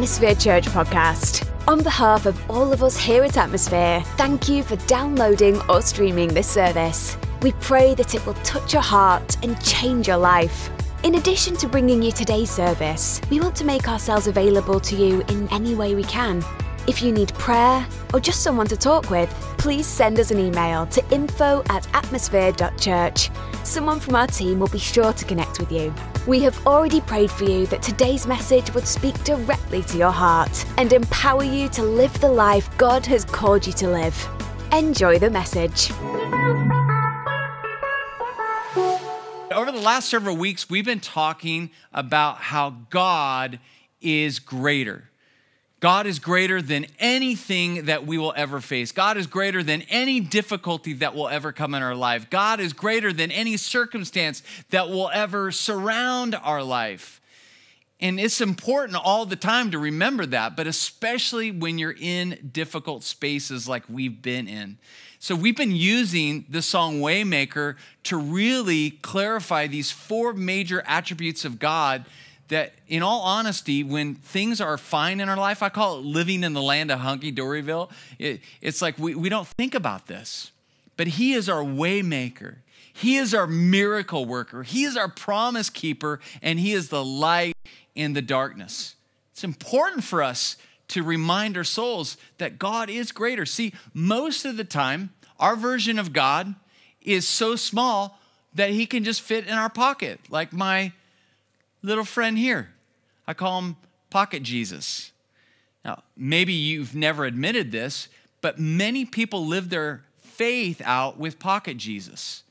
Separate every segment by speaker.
Speaker 1: Atmosphere Church podcast. On behalf of all of us here at Atmosphere, thank you for downloading or streaming this service. We pray that it will touch your heart and change your life. In addition to bringing you today's service, we want to make ourselves available to you in any way we can. If you need prayer or just someone to talk with, please send us an email to info at atmosphere.church. Someone from our team will be sure to connect with you. We have already prayed for you that today's message would speak directly to your heart and empower you to live the life God has called you to live. Enjoy the message.
Speaker 2: Over the last several weeks, we've been talking about how God is greater. God is greater than anything that we will ever face. God is greater than any difficulty that will ever come in our life. God is greater than any circumstance that will ever surround our life. And it's important all the time to remember that, but especially when you're in difficult spaces like we've been in. So, we've been using the song Waymaker to really clarify these four major attributes of God that, in all honesty, when things are fine in our life, I call it living in the land of hunky doryville. It, it's like we, we don't think about this, but He is our waymaker. He is our miracle worker. He is our promise keeper, and He is the light in the darkness. It's important for us to remind our souls that God is greater. See, most of the time, our version of God is so small that He can just fit in our pocket, like my little friend here. I call him Pocket Jesus. Now, maybe you've never admitted this, but many people live their faith out with Pocket Jesus.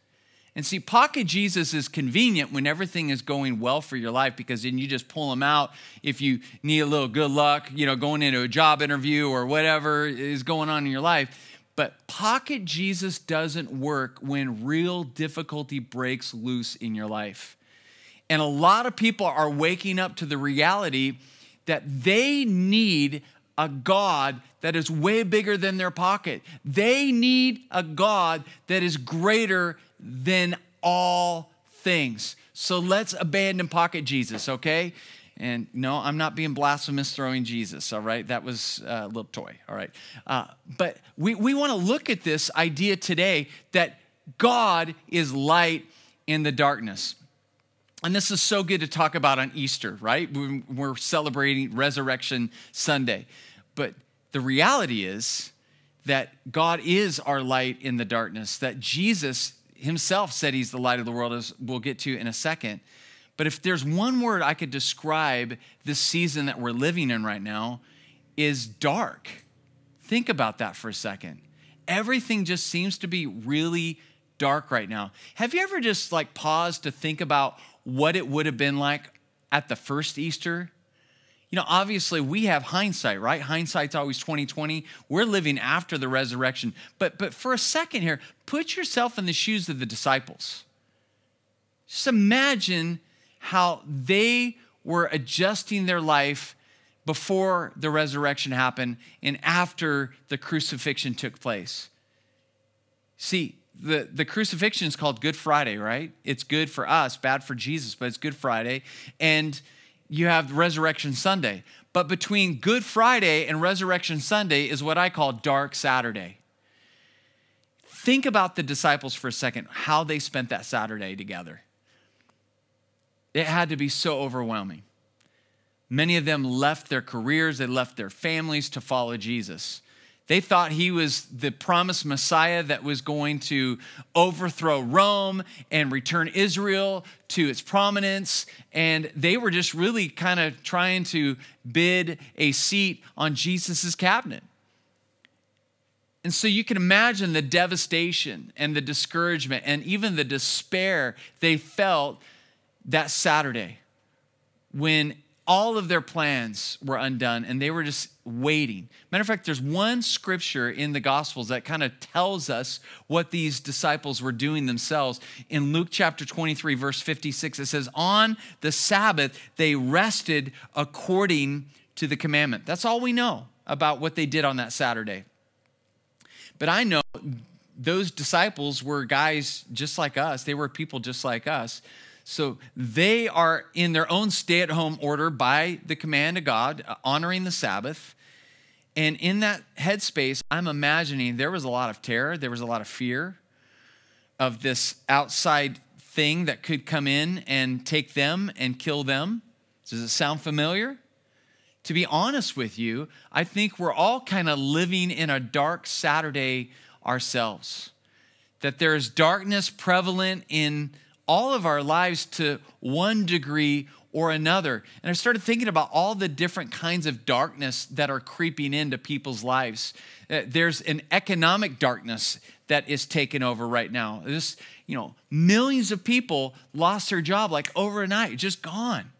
Speaker 2: And see, Pocket Jesus is convenient when everything is going well for your life because then you just pull him out if you need a little good luck, you know, going into a job interview or whatever is going on in your life. But Pocket Jesus doesn't work when real difficulty breaks loose in your life. And a lot of people are waking up to the reality that they need a God that is way bigger than their pocket. They need a God that is greater than all things. So let's abandon pocket Jesus, okay? And no, I'm not being blasphemous throwing Jesus, all right? That was a little toy, all right? Uh, but we, we want to look at this idea today that God is light in the darkness. And this is so good to talk about on Easter, right? We're celebrating Resurrection Sunday. But the reality is that God is our light in the darkness, that Jesus himself said he's the light of the world, as we'll get to in a second. But if there's one word I could describe this season that we're living in right now, is dark. Think about that for a second. Everything just seems to be really dark right now. Have you ever just like paused to think about what it would have been like at the first Easter? You know, obviously we have hindsight, right? Hindsight's always 2020. We're living after the resurrection. But but for a second here, put yourself in the shoes of the disciples. Just imagine how they were adjusting their life before the resurrection happened and after the crucifixion took place. See, the, the crucifixion is called Good Friday, right? It's good for us, bad for Jesus, but it's Good Friday. And you have Resurrection Sunday. But between Good Friday and Resurrection Sunday is what I call Dark Saturday. Think about the disciples for a second, how they spent that Saturday together. It had to be so overwhelming. Many of them left their careers, they left their families to follow Jesus. They thought he was the promised Messiah that was going to overthrow Rome and return Israel to its prominence. And they were just really kind of trying to bid a seat on Jesus' cabinet. And so you can imagine the devastation and the discouragement and even the despair they felt that Saturday when all of their plans were undone and they were just waiting. Matter of fact, there's one scripture in the Gospels that kind of tells us what these disciples were doing themselves. In Luke chapter 23, verse 56, it says, On the Sabbath, they rested according to the commandment. That's all we know about what they did on that Saturday. But I know those disciples were guys just like us, they were people just like us. So they are in their own stay at home order by the command of God, uh, honoring the Sabbath. And in that headspace, I'm imagining there was a lot of terror, there was a lot of fear of this outside thing that could come in and take them and kill them. Does it sound familiar? To be honest with you, I think we're all kind of living in a dark Saturday ourselves. That there is darkness prevalent in all of our lives to one degree or another. And I started thinking about all the different kinds of darkness that are creeping into people's lives. Uh, there's an economic darkness that is taken over right now. This, you know, millions of people lost their job like overnight, just gone.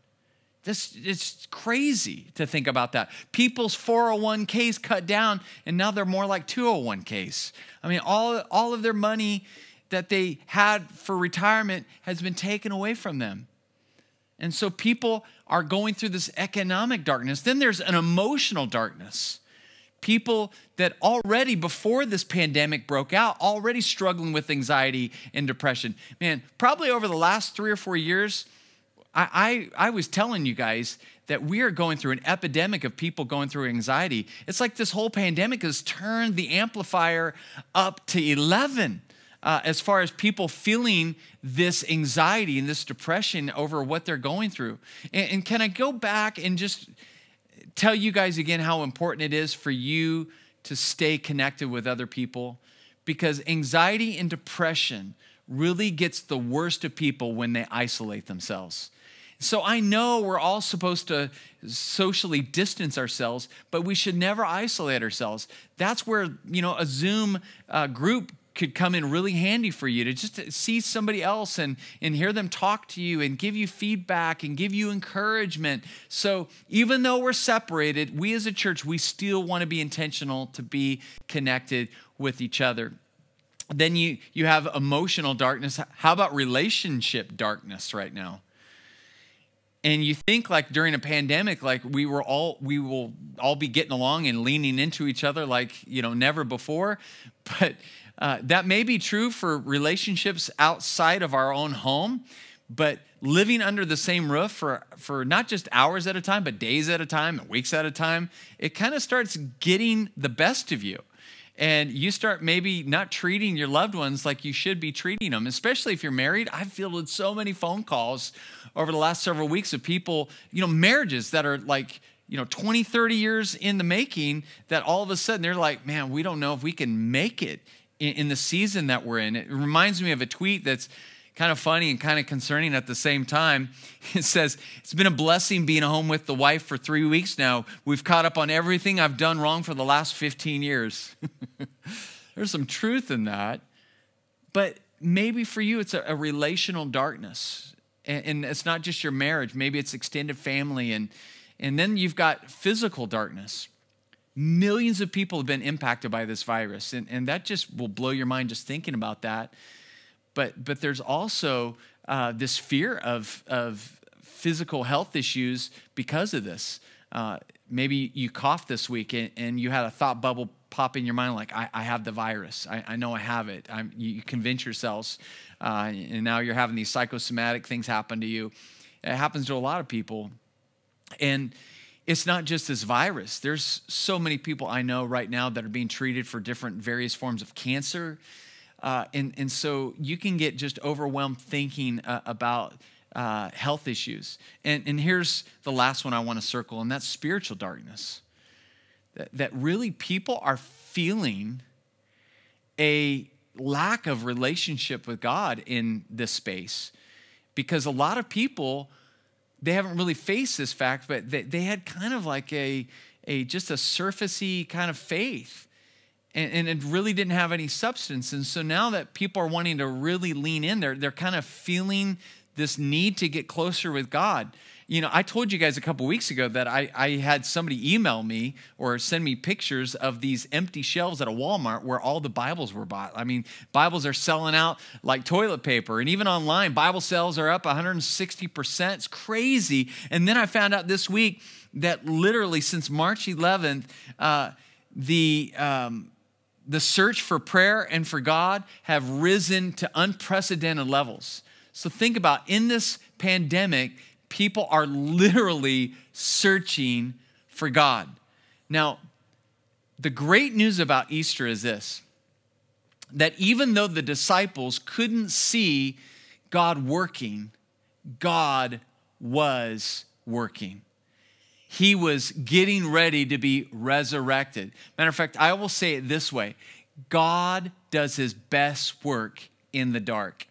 Speaker 2: This it's crazy to think about that. People's 401ks cut down and now they're more like 201ks. I mean, all, all of their money that they had for retirement has been taken away from them. And so people are going through this economic darkness. Then there's an emotional darkness. People that already before this pandemic broke out, already struggling with anxiety and depression. Man, probably over the last three or four years, I, I, I was telling you guys that we are going through an epidemic of people going through anxiety. It's like this whole pandemic has turned the amplifier up to 11 uh, as far as people feeling this anxiety and this depression over what they're going through. And, and can I go back and just tell you guys again how important it is for you to stay connected with other people? Because anxiety and depression really gets the worst of people when they isolate themselves. So I know we're all supposed to socially distance ourselves, but we should never isolate ourselves. That's where, you know, a Zoom uh, group could come in really handy for you to just see somebody else and, and hear them talk to you and give you feedback and give you encouragement. So even though we're separated, we as a church, we still want to be intentional to be connected with each other. Then you, you have emotional darkness. How about relationship darkness right now? and you think like during a pandemic like we were all we will all be getting along and leaning into each other like you know never before but uh, that may be true for relationships outside of our own home, but living under the same roof for, for not just hours at a time, but days at a time, and weeks at a time, it kind of starts getting the best of you. And you start maybe not treating your loved ones like you should be treating them, especially if you're married. I've fielded so many phone calls over the last several weeks of people, you know, marriages that are like, you know 20 30 years in the making that all of a sudden they're like man we don't know if we can make it in, in the season that we're in. It reminds me of a tweet that's kind of funny and kind of concerning at the same time. It says, It's been a blessing being home with the wife for three weeks now. We've caught up on everything I've done wrong for the last 15 years. There's some truth in that. But maybe for you, it's a, a relational darkness. And, and, it's not just your marriage, maybe it's extended family. And, and then you've got physical darkness. Millions of people have been impacted by this virus, and, and that just will blow your mind just thinking about that. But, but there's also uh, this fear of, of physical health issues because of this. Uh, maybe you coughed this week and, and, you had a thought bubble pop in your mind like, I, I have the virus. I, I, know I have it. I'm, you convince yourselves, uh, and now you're having these psychosomatic things happen to you. It happens to a lot of people. And it's not just this virus. There's so many people I know right now that are being treated for different various forms of cancer. Uh, and, and so you can get just overwhelmed thinking uh, about uh, health issues. And, and here's the last one I want to circle, and that's spiritual darkness. That, that really people are feeling a lack of relationship with God in this space because a lot of people they haven't really faced this fact, but they, they had kind of like a, a just a surfacey kind of faith. And, and, it really didn't have any substance. And so now that people are wanting to really lean in, they're, they're kind of feeling this need to get closer with God you know, I told you guys a couple weeks ago that I, I had somebody email me or send me pictures of these empty shelves at a Walmart where all the Bibles were bought. I mean, Bibles are selling out like toilet paper. And even online, Bible sales are up 160%. It's crazy. And then I found out this week that literally since March 11th, uh, the. Um, the search for prayer and for God have risen to unprecedented levels. So think about in this pandemic, people are literally searching for God. Now, the great news about Easter is this that even though the disciples couldn't see God working, God was working. He was getting ready to be resurrected. Matter of fact, I will say it this way God does his best work in the dark.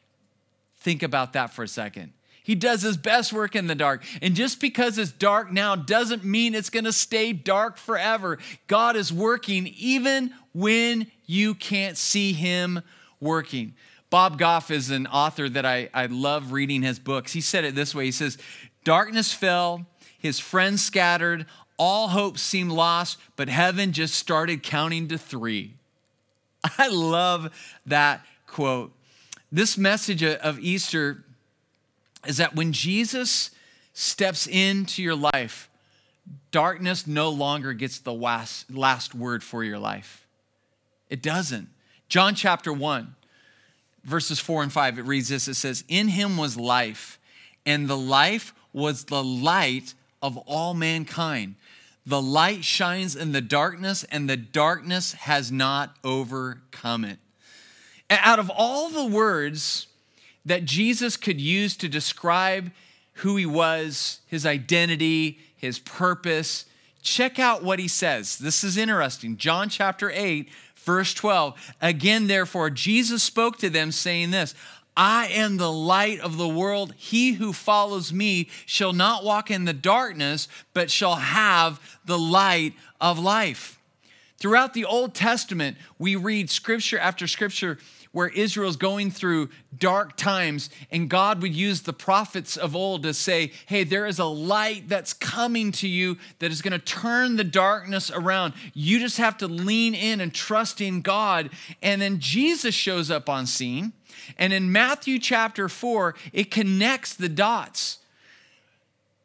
Speaker 2: Think about that for a second. He does his best work in the dark. And just because it's dark now doesn't mean it's going to stay dark forever. God is working even when you can't see him working. Bob Goff is an author that I, I love reading his books. He said it this way He says, Darkness fell, his friends scattered, all hope seemed lost, but heaven just started counting to three. I love that quote. This message of Easter is that when Jesus steps into your life, darkness no longer gets the last, last word for your life. It doesn't. John chapter 1, verses 4 and 5, it reads this it says, In him was life, and the life was the light of all mankind. The light shines in the darkness, and the darkness has not overcome it. Out of all the words that Jesus could use to describe who he was, his identity, his purpose. Check out what he says. This is interesting. John chapter 8, verse 12. Again, therefore, Jesus spoke to them, saying this I am the light of the world. He who follows me shall not walk in the darkness, but shall have the light of life. Throughout the Old Testament, we read scripture after scripture where Israel's going through dark times, and God would use the prophets of old to say, Hey, there is a light that's coming to you that is going to turn the darkness around. You just have to lean in and trust in God. And then Jesus shows up on scene. And in Matthew chapter 4, it connects the dots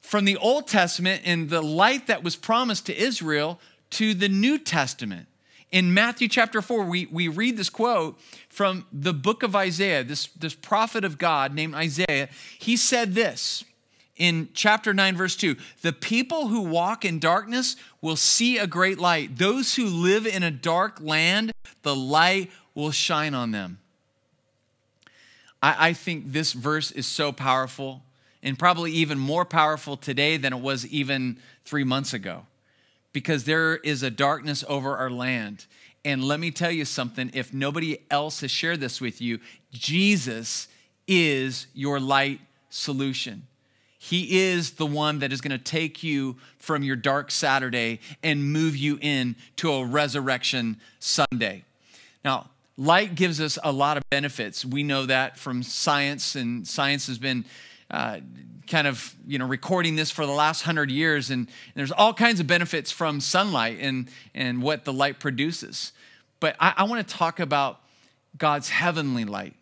Speaker 2: from the Old Testament and the light that was promised to Israel to the New Testament in Matthew chapter 4, we, we read this quote from the book of Isaiah, this, this prophet of God named Isaiah. He said this in chapter 9, verse 2 The people who walk in darkness will see a great light. Those who live in a dark land, the light will shine on them. I, I think this verse is so powerful and probably even more powerful today than it was even three months ago because there is a darkness over our land. And let me tell you something if nobody else has shared this with you, Jesus is your light solution. He is the one that is going to take you from your dark Saturday and move you in to a resurrection Sunday. Now, light gives us a lot of benefits. We know that from science, and science has been uh, kind of you know recording this for the last hundred years, and, and there's all kinds of benefits from sunlight and and what the light produces. But I, I want to talk about God's heavenly light,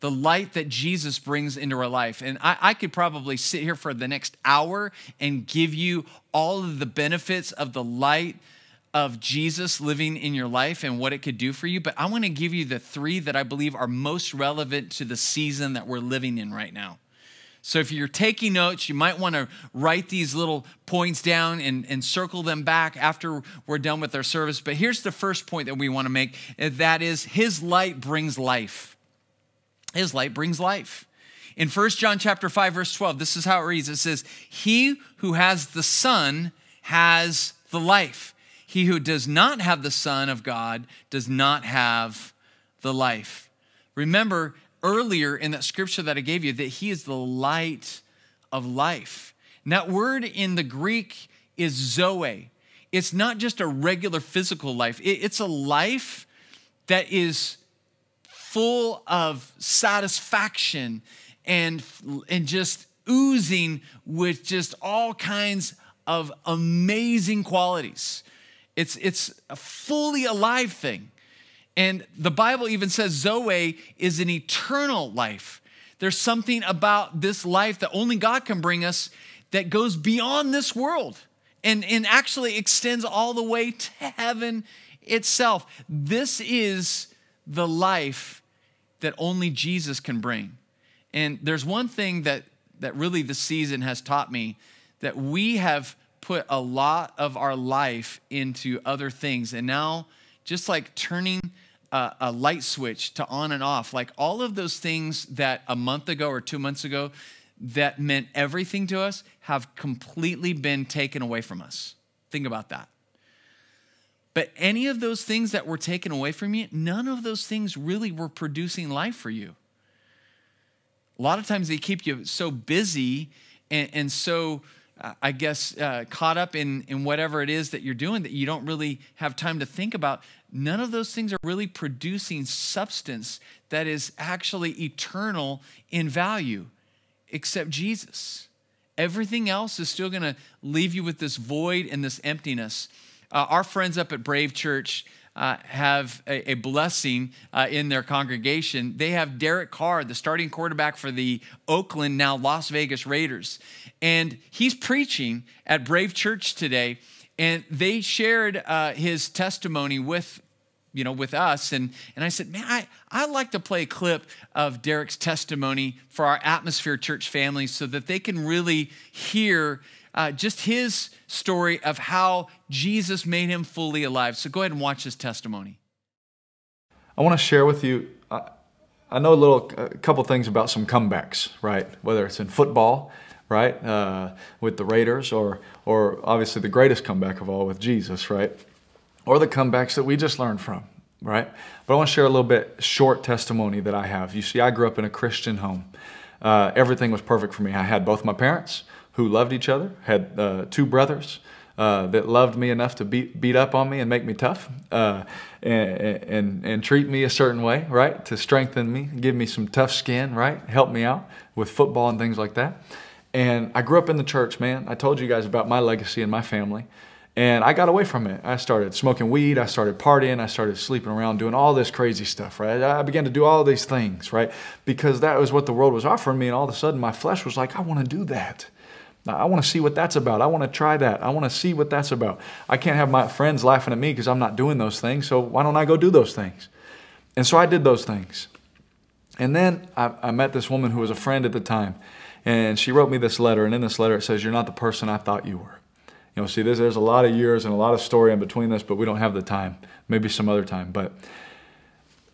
Speaker 2: the light that Jesus brings into our life. And I, I could probably sit here for the next hour and give you all of the benefits of the light of Jesus living in your life and what it could do for you, but I want to give you the three that I believe are most relevant to the season that we're living in right now. So if you're taking notes, you might want to write these little points down and, and circle them back after we're done with our service. But here's the first point that we want to make that is, His light brings life. His light brings life. In 1 John chapter 5 verse 12, this is how it reads. It says, "He who has the Son has the life. He who does not have the Son of God does not have the life." Remember, earlier in that scripture that I gave you that he is the light of life. And that word in the Greek is zoe. It's not just a regular physical life, it's a life that is full of satisfaction and, and just oozing with just all kinds of amazing qualities. It's, it's a fully alive thing. And the Bible even says Zoe is an eternal life. There's something about this life that only God can bring us that goes beyond this world and, and actually extends all the way to heaven itself. This is the life that only Jesus can bring. And there's one thing that, that really the season has taught me that we have put a lot of our life into other things. And now, just like turning a, a, light switch to on and off, like all of those things that a month ago or two months ago that meant everything to us have completely been taken away from us. Think about that. But any of those things that were taken away from you, none of those things really were producing life for you. A lot of times they keep you so busy and, and so, uh, I guess, uh, caught up in, in whatever it is that you're doing that you don't really have time to think about. None of those things are really producing substance that is actually eternal in value except Jesus. Everything else is still going to leave you with this void and this emptiness. Uh, our friends up at Brave Church uh, have a, a blessing uh, in their congregation. They have Derek Carr, the starting quarterback for the Oakland, now Las Vegas Raiders. And he's preaching at Brave Church today. And they shared uh, his testimony with you know, with us. And, and I said, man, I, I'd like to play a clip of Derek's testimony for our Atmosphere Church family so that they can really hear uh, just his story of how Jesus made him fully alive. So go ahead and watch his testimony.
Speaker 3: I want to share with you. I know a little, a couple things about some comebacks, right? Whether it's in football, right, uh, with the Raiders, or or obviously the greatest comeback of all with Jesus, right, or the comebacks that we just learned from, right? But I want to share a little bit short testimony that I have. You see, I grew up in a Christian home. Uh, everything was perfect for me. I had both my parents who loved each other, had uh, two brothers uh, that loved me enough to beat, beat up on me and make me tough uh, and, and, and treat me a certain way, right? To strengthen me, give me some tough skin, right? Help me out with football and things like that. And I grew up in the church, man. I told you guys about my legacy and my family. And I got away from it. I started smoking weed. I started partying. I started sleeping around, doing all this crazy stuff, right? I began to do all these things, right? Because that was what the world was offering me. And all of a sudden, my flesh was like, I want to do that. I want to see what that's about. I want to try that. I want to see what that's about. I can't have my friends laughing at me because I'm not doing those things. So why don't I go do those things? And so I did those things. And then I, I met this woman who was a friend at the time. And she wrote me this letter. And in this letter, it says, You're not the person I thought you were. You know, see, there's, there's a lot of years and a lot of story in between this, but we don't have the time. Maybe some other time. But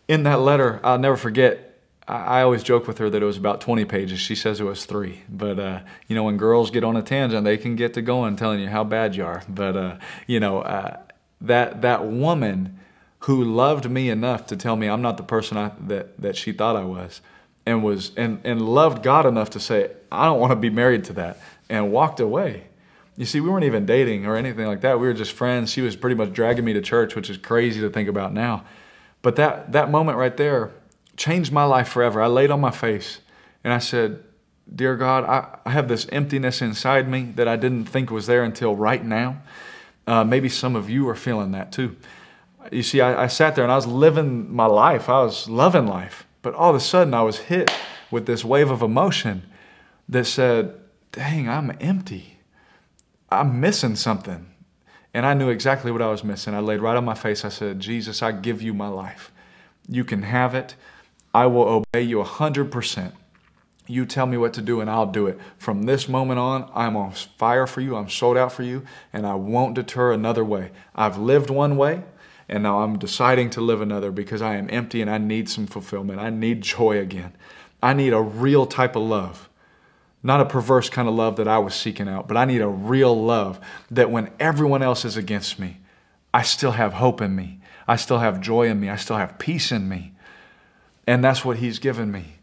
Speaker 3: in that letter, I'll never forget. I, always joke with her that it was about 20 pages. She says it was three. But, uh, you know, when girls get on a tangent, they can get to going telling you how bad you are. But, uh, you know, uh, that, that woman who loved me enough to tell me I'm not the person I, that, that she thought I was and was and, and loved God enough to say, I don't want to be married to that and walked away you see, we weren't even dating or anything like that. We were just friends. She was pretty much dragging me to church, which is crazy to think about now. But that, that moment right there changed my life forever. I laid on my face and I said, Dear God, I, I have this emptiness inside me that I didn't think was there until right now. Uh, maybe some of you are feeling that too. You see, I, I sat there and I was living my life, I was loving life. But all of a sudden, I was hit with this wave of emotion that said, Dang, I'm empty. I'm missing something. And I knew exactly what I was missing. I laid right on my face. I said, Jesus, I give you my life. You can have it. I will obey you 100%. You tell me what to do and I'll do it. From this moment on, I'm on fire for you. I'm sold out for you and I won't deter another way. I've lived one way and now I'm deciding to live another because I am empty and I need some fulfillment. I need joy again. I need a real type of love not a perverse kind of love that I was seeking out, but I need a real love that when everyone else is against me, I still have hope in me. I still have joy in me. I still have peace in me. And that's what He's given me.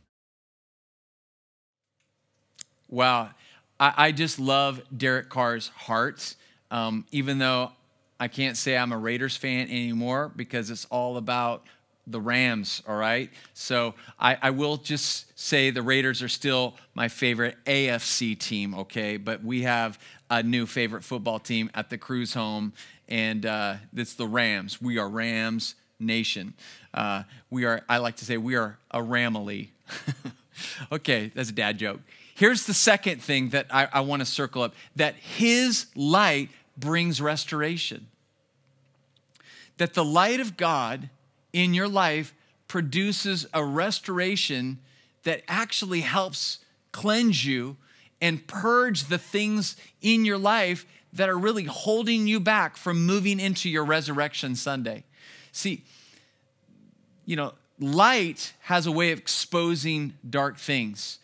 Speaker 2: Wow. I, I just love Derek Carr's heart. Um, even though I can't say I'm a Raiders fan anymore because it's all about the Rams, all right? So I, I, will just say the Raiders are still my favorite AFC team, okay? But we have a new favorite football team at the Cruise home, and uh, it's the Rams. We are Rams Nation. Uh, we are, I like to say, we are a Ramily. okay, that's a dad joke. Here's the second thing that I, I want to circle up that his light brings restoration. That the light of God in your life produces a restoration that actually helps cleanse you and purge the things in your life that are really holding you back from moving into your resurrection Sunday. See, you know, light has a way of exposing dark things.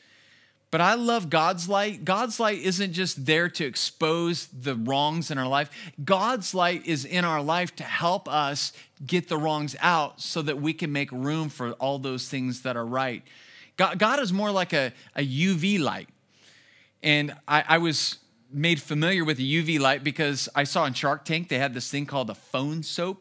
Speaker 2: But I love God's light. God's light isn't just there to expose the wrongs in our life. God's light is in our life to help us get the wrongs out so that we can make room for all those things that are right. God, God is more like a, a UV light. And I, I was made familiar with the UV light because I saw in Shark Tank they had this thing called a PhoneSoap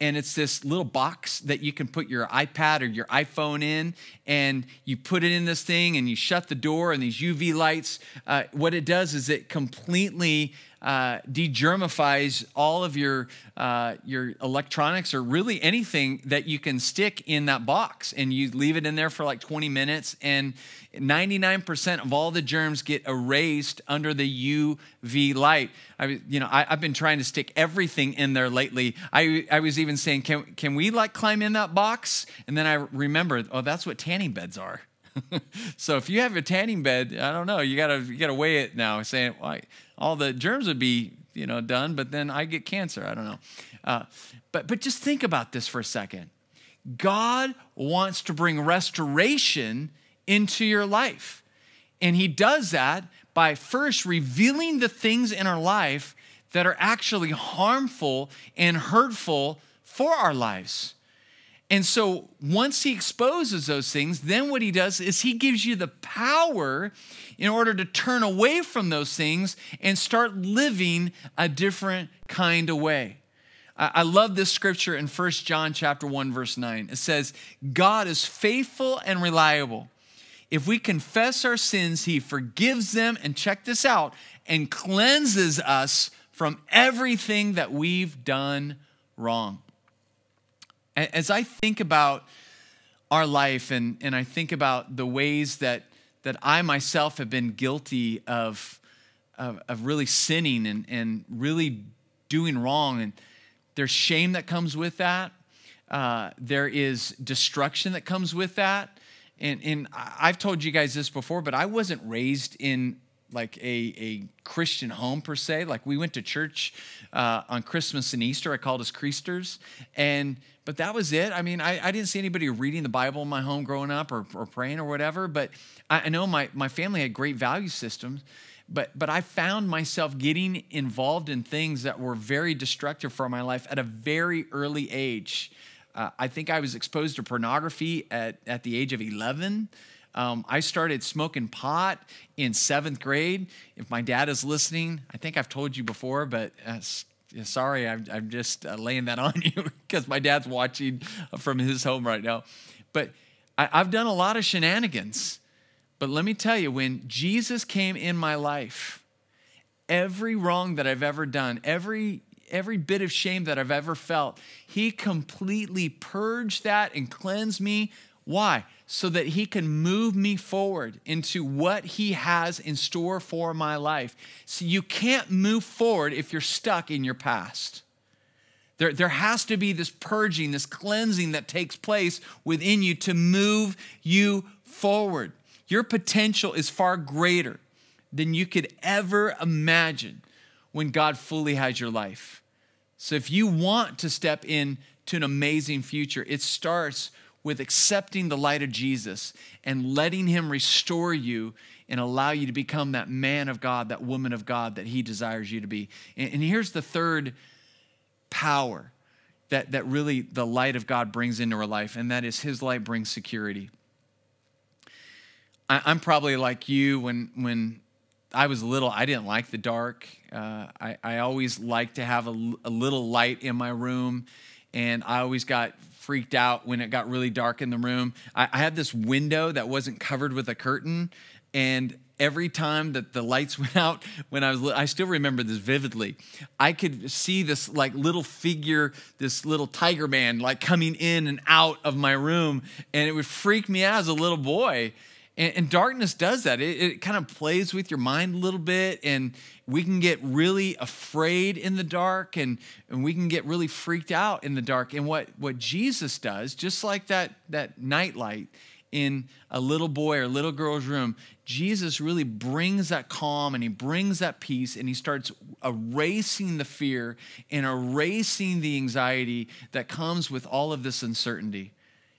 Speaker 2: and it's this little box that you can put your iPad or your iPhone in, and you put it in this thing, and you shut the door, and these UV lights. Uh, what it does is it completely uh, degermifies all of your uh, your electronics or really anything that you can stick in that box, and you leave it in there for like 20 minutes, and 99% of all the germs get erased under the UV light. I, you know, I, have been trying to stick everything in there lately. I, I was even saying, can, can we like climb in that box? And then I remembered, oh, that's what tanning beds are. so if you have a tanning bed, I don't know, you gotta you gotta weigh it now, saying well, all the germs would be you know done, but then I get cancer. I don't know. Uh, but but just think about this for a second. God wants to bring restoration into your life. And He does that by first revealing the things in our life that are actually harmful and hurtful for our lives. And so once he exposes those things, then what he does is he gives you the power in order to turn away from those things and start living a different kind of way. I love this scripture in 1 John chapter 1 verse 9. It says, "God is faithful and reliable if we confess our sins, He forgives them, and check this out, and cleanses us from everything that we've done wrong. As I think about our life and, and I think about the ways that, that I myself have been guilty of, of, of really sinning and, and really doing wrong, and there's shame that comes with that. Uh, there is destruction that comes with that and, and I've told you guys this before, but I wasn't raised in like a, a Christian home per se. Like we went to church uh, on Christmas and Easter. I called us Creasters. And but that was it. I mean, I, I didn't see anybody reading the Bible in my home growing up or, or praying or whatever. But I, I know my, my family had great value systems. But but I found myself getting involved in things that were very destructive for my life at a very early age. Uh, I think I was exposed to pornography at, at the age of 11. Um, I started smoking pot in seventh grade. If my dad is listening, I think I've told you before, but uh, sorry, I'm, I'm just uh, laying that on you because my dad's watching from his home right now. But I, I've done a lot of shenanigans. But let me tell you, when Jesus came in my life, every wrong that I've ever done, every every bit of shame that I've ever felt. He completely purged that and cleansed me. Why? So that He can move me forward into what He has in store for my life. So you can't move forward if you're stuck in your past. There, there has to be this purging, this cleansing that takes place within you to move you forward. Your potential is far greater than you could ever imagine when God fully has your life. So if you want to step into an amazing future, it starts with accepting the light of Jesus and letting him restore you and allow you to become that man of God, that woman of God that he desires you to be. And, here's the third power that, that really the light of God brings into our life, and that is his light brings security. I, I'm probably like you when, when I was little, I didn't like the dark. Uh, I, I always liked to have a, a little light in my room, and I always got freaked out when it got really dark in the room. I, I had this window that wasn't covered with a curtain, and every time that the lights went out when I was I still remember this vividly. I could see this like little figure, this little tiger man like coming in and out of my room and it would freak me out as a little boy. And, and darkness does that. It, it kind of plays with your mind a little bit, and we can get really afraid in the dark, and, and we can get really freaked out in the dark. And what, what Jesus does, just like that, that nightlight, in a little boy or little girl's room, Jesus really brings that calm and he brings that peace and he starts erasing the fear and erasing the anxiety that comes with all of this uncertainty.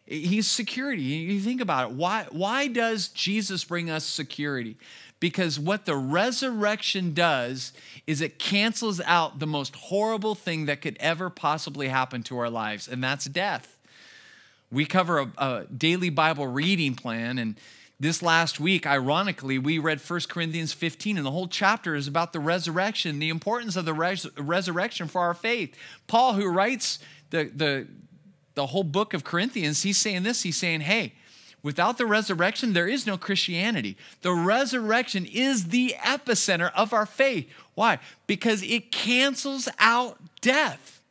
Speaker 2: He's security. You think about it. Why, why does Jesus bring us security? Because what the resurrection does is it cancels out the most horrible thing that could ever possibly happen to our lives, and that's death. We cover a, a daily Bible reading plan, and this last week, ironically, we read 1 Corinthians 15, and the whole chapter is about the resurrection, the importance of the res- resurrection for our faith. Paul, who writes the, the, the whole book of Corinthians, he's saying this. He's saying, hey, without the resurrection, there is no Christianity. The resurrection is the epicenter of our faith. Why? Because it cancels out death.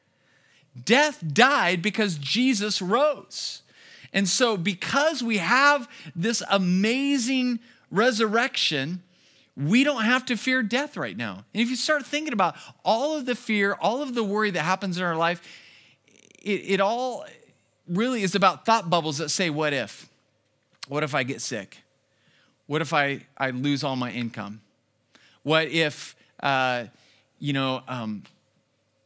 Speaker 2: Death died because Jesus rose. And so, because we have this amazing resurrection, we don't have to fear death right now. And if you start thinking about all of the fear, all of the worry that happens in our life, it, it all really is about thought bubbles that say, What if? What if I get sick? What if I, I lose all my income? What if, uh, you know, um,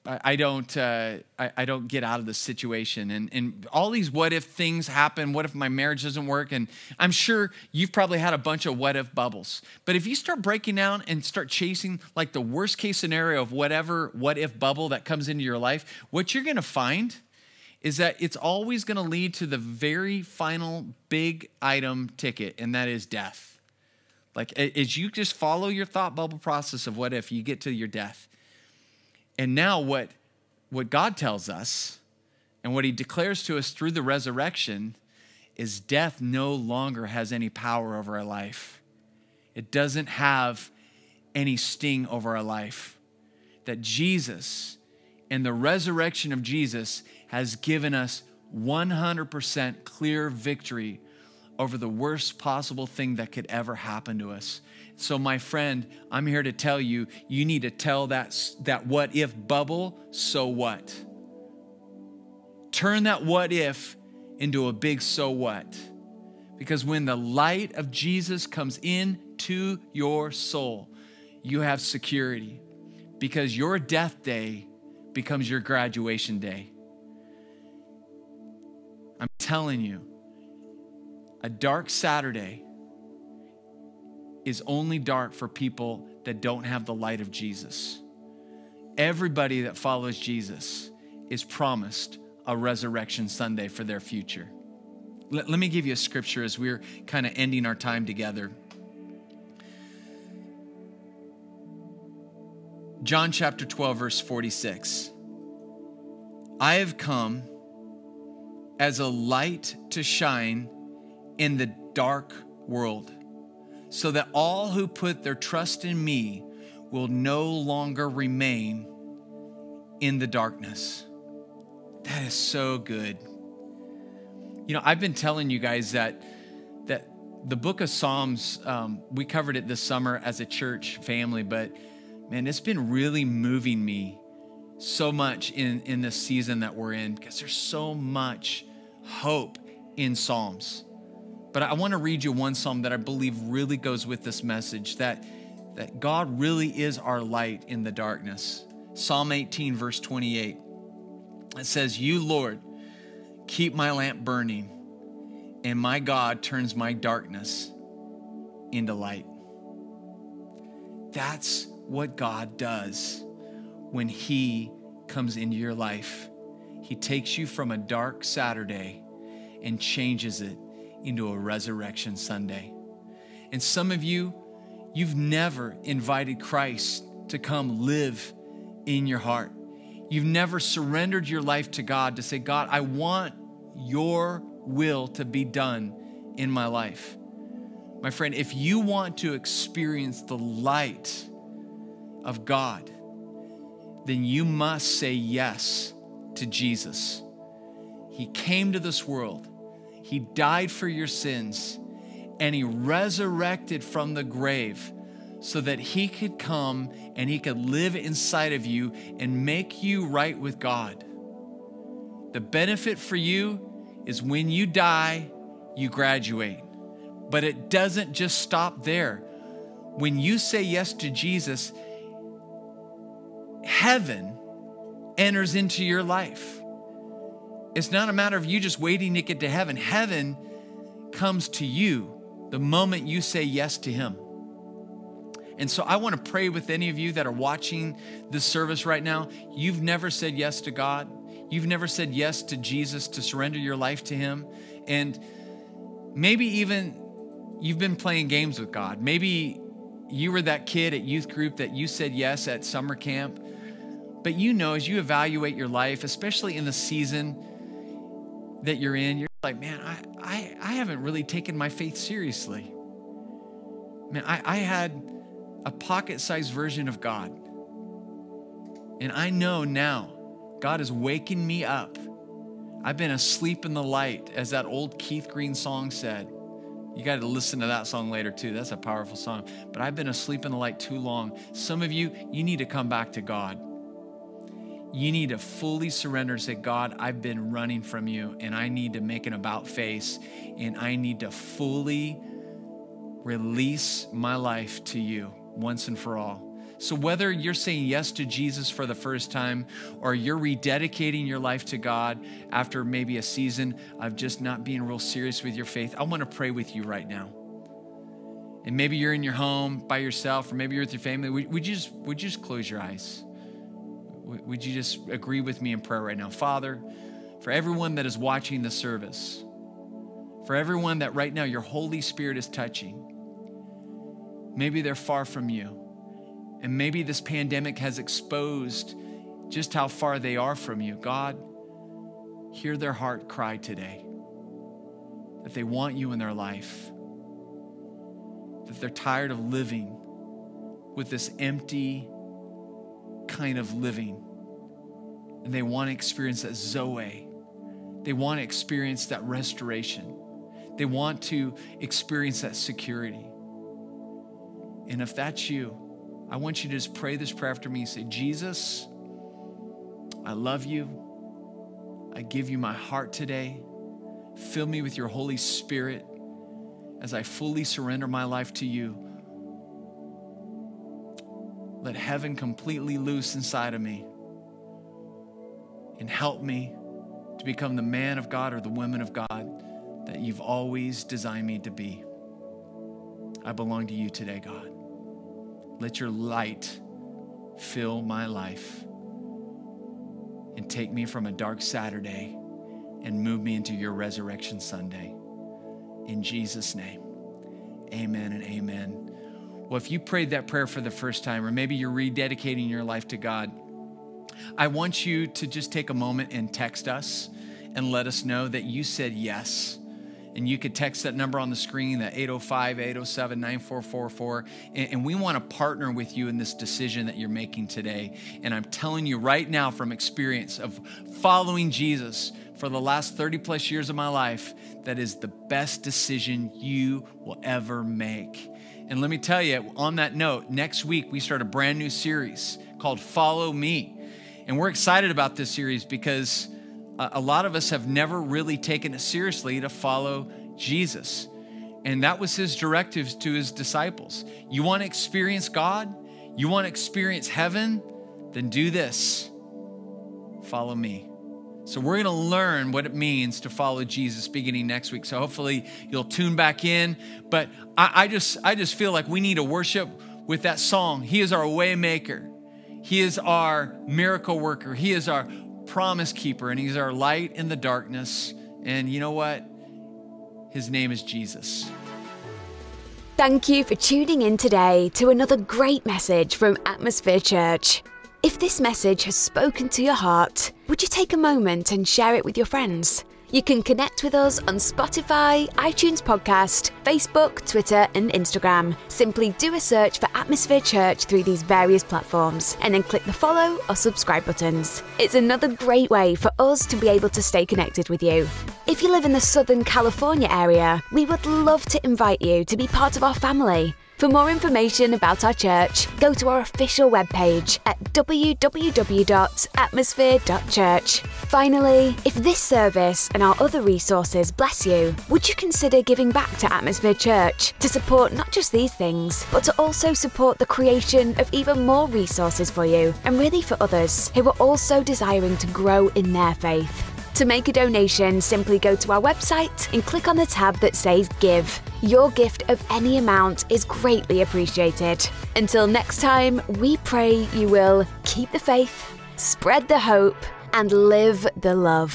Speaker 2: I, don't, uh, I, I, don't get out of the situation? And, and all these what if things happen. What if my marriage doesn't work? And I'm sure you've probably had a bunch of what if bubbles. But if you start breaking down and start chasing like the worst case scenario of whatever what if bubble that comes into your life, what you're going to find – is that it's always going to lead to the very final big item ticket, and that is death. Like, as you just follow your thought bubble process of what if you get to your death. And now, what, what God tells us and what He declares to us through the resurrection is death no longer has any power over our life. It doesn't have any sting over our life. That Jesus and the resurrection of Jesus has given us 100% clear victory over the worst possible thing that could ever happen to us. So, my friend, I'm here to tell you you need to tell that, that what if bubble, so what? Turn that what if into a big so what. Because when the light of Jesus comes into your soul, you have security. Because your death day becomes your graduation day. I'm telling you, a dark Saturday is only dark for people that don't have the light of Jesus. Everybody that follows Jesus is promised a resurrection Sunday for their future. Let, let me give you a scripture as we're kind of ending our time together. John chapter 12, verse 46. I have come as a light to shine in the dark world, so that all who put their trust in me will no longer remain in the darkness. That is so good. You know, I've been telling you guys that that the book of Psalms, um, we covered it this summer as a church family, but man, it's been really moving me so much in, in this season that we're in because there's so much hope in Psalms. But I want to read you one psalm that I believe really goes with this message that, that God really is our light in the darkness. Psalm 18, verse 28. It says, You, Lord, keep my lamp burning, and my God turns my darkness into light. That's what God does when He comes into your life. He takes you from a dark Saturday and changes it into a resurrection Sunday. And some of you, you've never invited Christ to come live in your heart. You've never surrendered your life to God to say, God, I want your will to be done in my life. My friend, if you want to experience the light of God, then you must say yes to Jesus. He came to this world, He died for your sins, and He resurrected from the grave so that He could come and He could live inside of you and make you right with God. The benefit for you is when you die, you graduate. But it doesn't just stop there. When you say yes to Jesus, heaven enters into your life. It's not a matter of you just waiting to get to heaven. Heaven comes to you the moment you say yes to Him. And so I want to pray with any of you that are watching this service right now. You've never said yes to God, you've never said yes to Jesus to surrender your life to Him. And maybe even you've been playing games with God. Maybe you were that kid at youth group that you said yes at summer camp. But you know, as you evaluate your life, especially in the season that you're in, you're like, man, I, I, I haven't really taken my faith seriously. Man, I, I had a pocket sized version of God. And I know now God is waking me up. I've been asleep in the light, as that old Keith Green song said. You got to listen to that song later too. That's a powerful song. But I've been asleep in the light too long. Some of you, you need to come back to God. You need to fully surrender and say, God, I've been running from you and I need to make an about face and I need to fully release my life to you once and for all. So, whether you're saying yes to Jesus for the first time or you're rededicating your life to God after maybe a season of just not being real serious with your faith, I want to pray with you right now. And maybe you're in your home by yourself, or maybe you're with your family. Would, you, just, would you just close your eyes? Would you just agree with me in prayer right now? Father, for everyone that is watching the service, for everyone that right now your Holy Spirit is touching, maybe they're far from you. And maybe this pandemic has exposed just how far they are from you. God, hear their heart cry today that they want you in their life, that they're tired of living with this empty kind of living. And they want to experience that Zoe. They want to experience that restoration. They want to experience that security. And if that's you, I want you to just pray this prayer after me. Say, Jesus, I love you. I give you my heart today. Fill me with your Holy Spirit as I fully surrender my life to you. Let heaven completely loose inside of me and help me to become the man of God or the woman of God that you've always designed me to be. I belong to you today, God. Let your light fill my life and take me from a dark Saturday and move me into your resurrection Sunday. In Jesus' name, amen and amen. Well, if you prayed that prayer for the first time, or maybe you're rededicating your life to God, I want you to just take a moment and text us and let us know that you said yes and you could text that number on the screen, that 805 807 9444. And we want to partner with you in this decision that you're making today. And I'm telling you right now from experience of following Jesus for the last 30 plus years of my life, that is the best decision you will ever make. And let me tell you, on that note, next week we start a brand new series called Follow Me. And we're excited about this series because uh, a lot of us have never really taken it seriously to follow Jesus. And that was his directives to his disciples. You want to experience God? You want to experience heaven? Then do this follow me. So, we're going to learn what it means to follow Jesus beginning next week. So, hopefully, you'll tune back in. But I, I just, I just feel like we need to worship with that song. He is our way maker, He is our miracle worker, He is our promise keeper and he's our light in the darkness. And you know what? His name is Jesus.
Speaker 1: Thank you for tuning in today to another great message from Atmosphere Church. If this message has spoken to your heart, would you take a moment and share it with your friends? You can connect with us on Spotify, iTunes Podcast, Facebook, Twitter, and Instagram. Simply do a search for Atmosphere Church through these various platforms and then click the follow or subscribe buttons. It's another great way for us to be able to stay connected with you. If you live in the Southern California area, we would love to invite you to be part of our family. For more information about our church, go to our official webpage at www.atmosphere.church. Finally, if this service and our other resources bless you, would you consider giving back to Atmosphere Church to support not just these things, but to also support the creation of even more resources for you and really for others who are also desiring to grow in their faith? To make a donation, simply go to our website and click on the tab that says Give. Your gift of any amount is greatly appreciated. Until next time, we pray you will keep the faith, spread the hope, and live the love.